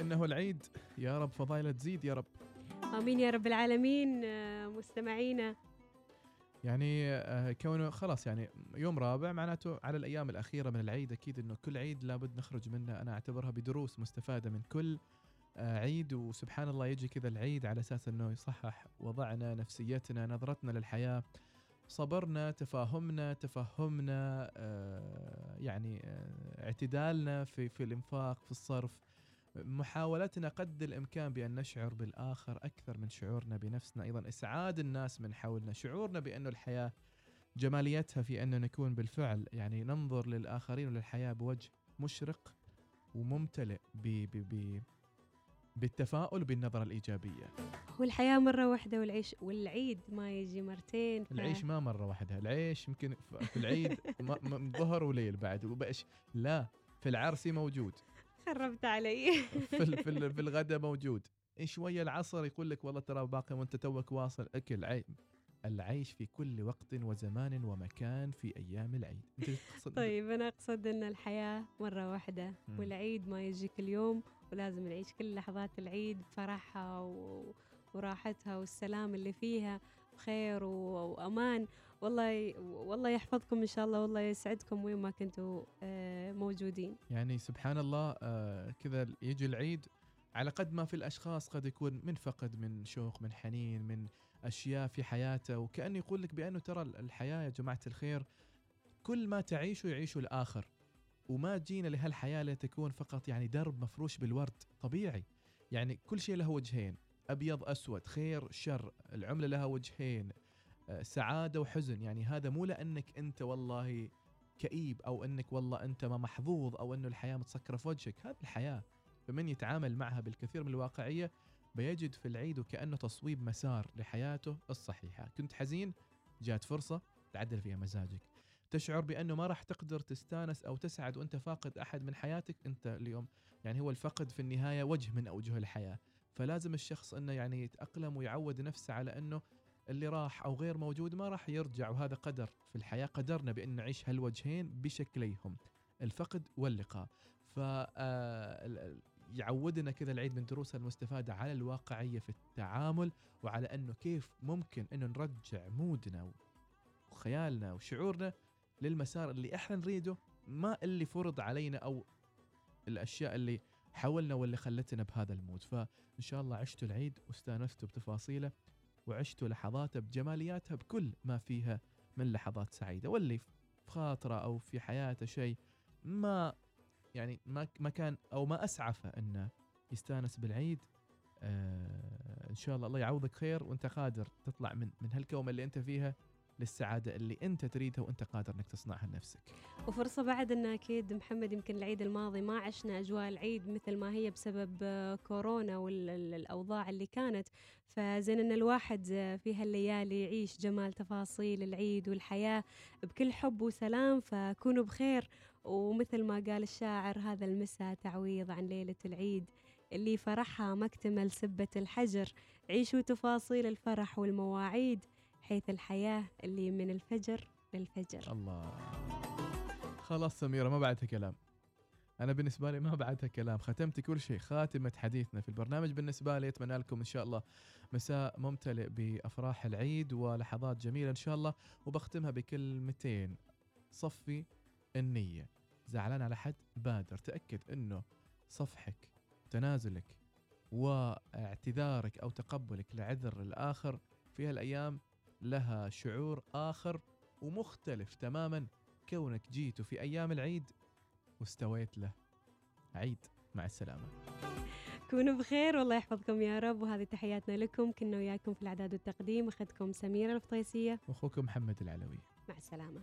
إنه العيد. يا رب فضايلة تزيد يا رب. آمين يا رب العالمين آه، مستمعينا. يعني آه، كونه خلاص يعني يوم رابع معناته على الأيام الأخيرة من العيد أكيد إنه كل عيد لابد نخرج منه. أنا أعتبرها بدروس مستفادة من كل آه، عيد وسبحان الله يجي كذا العيد على أساس إنه يصحح وضعنا نفسيتنا نظرتنا للحياة صبرنا تفاهمنا تفهمنا يعني اعتدالنا في في الإنفاق في الصرف محاولتنا قد الإمكان بأن نشعر بالآخر أكثر من شعورنا بنفسنا. أيضا إسعاد الناس من حولنا شعورنا بأنه الحياة جماليتها في أن نكون بالفعل يعني ننظر للآخرين وللحياة بوجه مشرق وممتلئ ب ب ب بالتفاؤل بالنظرة الإيجابية. والحياة مرة واحدة والعيش والعيد ما يجي مرتين ف... العيش ما مرة واحدة. العيش يمكن في العيد ظهر وليل بعد. وبأش لا في العرسي موجود. خربت علي. في في في الغداء موجود. شوية العصر يقول لك والله ترى باقي وانت توك واصل. اكل عي... العيش في كل وقت وزمان ومكان في أيام العيد. أنت تقصد؟ طيب أنا أقصد أن الحياة مرة واحدة. مم. والعيد ما يجي كل يوم ولازم نعيش كل لحظات العيد بفرحها و... وراحتها والسلام اللي فيها. بخير و... وأمان. والله. والله يحفظكم إن شاء الله. والله يسعدكم وين ما كنتوا آه، موجودين. يعني سبحان الله آه كذا يجي العيد على قد ما في الأشخاص قد يكون من فقد من شوق من حنين من أشياء في حياته. وكانه يقول لك بأنه ترى الحياة يا جماعة الخير كل ما تعيشه يعيشه الآخر. وما جينا لهالحياة لتكون فقط يعني درب مفروش بالورد طبيعي. يعني كل شيء له وجهين. أبيض أسود خير شر العملة لها وجهين آه، سعادة وحزن. يعني هذا مو لأنك أنت والله كئيب أو أنك والله أنت ما محظوظ أو أنه الحياة متسكره في وجهك. هذه الحياة. فمن يتعامل معها بالكثير من الواقعية بيجد في العيد وكأنه تصويب مسار لحياته الصحيحة. كنت حزين؟ جات فرصة. تعدل فيها مزاجك. تشعر بأنه ما راح تقدر تستانس أو تسعد وأنت فاقد أحد من حياتك؟ أنت اليوم يعني هو الفقد في النهاية وجه من أوجه الحياة. فلازم الشخص إنه يعني يتأقلم ويعود نفسه على إنه اللي راح أو غير موجود ما راح يرجع وهذا قدر في الحياة قدرنا بإن نعيش هالوجهين بشكليهم الفقد واللقاء. ف آه، يعودنا كذا العيد من دروسها المستفادة على الواقعية في التعامل وعلى إنه كيف ممكن إنه نرجع مودنا وخيالنا وشعورنا للمسار اللي إحنا نريده ما اللي فرض علينا أو الأشياء اللي حولنا واللي خلتنا بهذا المود. فإن شاء الله عشتوا العيد واستانستوا بتفاصيله وعشتوا لحظاته بجمالياتها بكل ما فيها من لحظات سعيدة. واللي في خاطره أو في حياته شيء ما يعني ما ما كان أو ما أسعفه إنه يستأنس بالعيد آه إن شاء الله الله يعوضك خير وأنت قادر تطلع من من هالكومة اللي أنت فيها للسعادة اللي أنت تريدها وأنت قادر إنك تصنعها لنفسك. وفرصة بعد أن أكيد محمد يمكن العيد الماضي ما عشنا أجواء العيد مثل ما هي بسبب كورونا والأوضاع اللي كانت. فزين أن الواحد في هالليالي يعيش جمال تفاصيل العيد والحياة بكل حب وسلام فكونوا بخير. ومثل ما قال الشاعر هذا المساء تعويض عن ليلة العيد اللي فرحها ما اكتمل سبة الحجر. عيشوا تفاصيل الفرح والمواعيد. حيث الحياة اللي من الفجر للفجر. الله. خلاص سميرة ما بعدها كلام. أنا بالنسبة لي ما بعدها كلام. ختمت كل شيء. خاتمة حديثنا في البرنامج بالنسبة لي. أتمنى لكم إن شاء الله مساء ممتلئ بأفراح العيد ولحظات جميلة إن شاء الله. وبختمها بكلمتين. صفي النية. زعلان على حد؟ بادر. تأكد إنه صفحك تنازلك واعتذارك أو تقبلك لعذر الآخر في هالأيام لها شعور آخر ومختلف تماما كونك جيت في أيام العيد واستويت له. عيد. مع السلامة. كونوا بخير. والله يحفظكم يا رب. وهذه تحياتنا لكم كنا وياكم في الإعداد والتقديم. أخذكم سميرة الفطيسية. وأخوكم محمد العلوي. مع السلامة.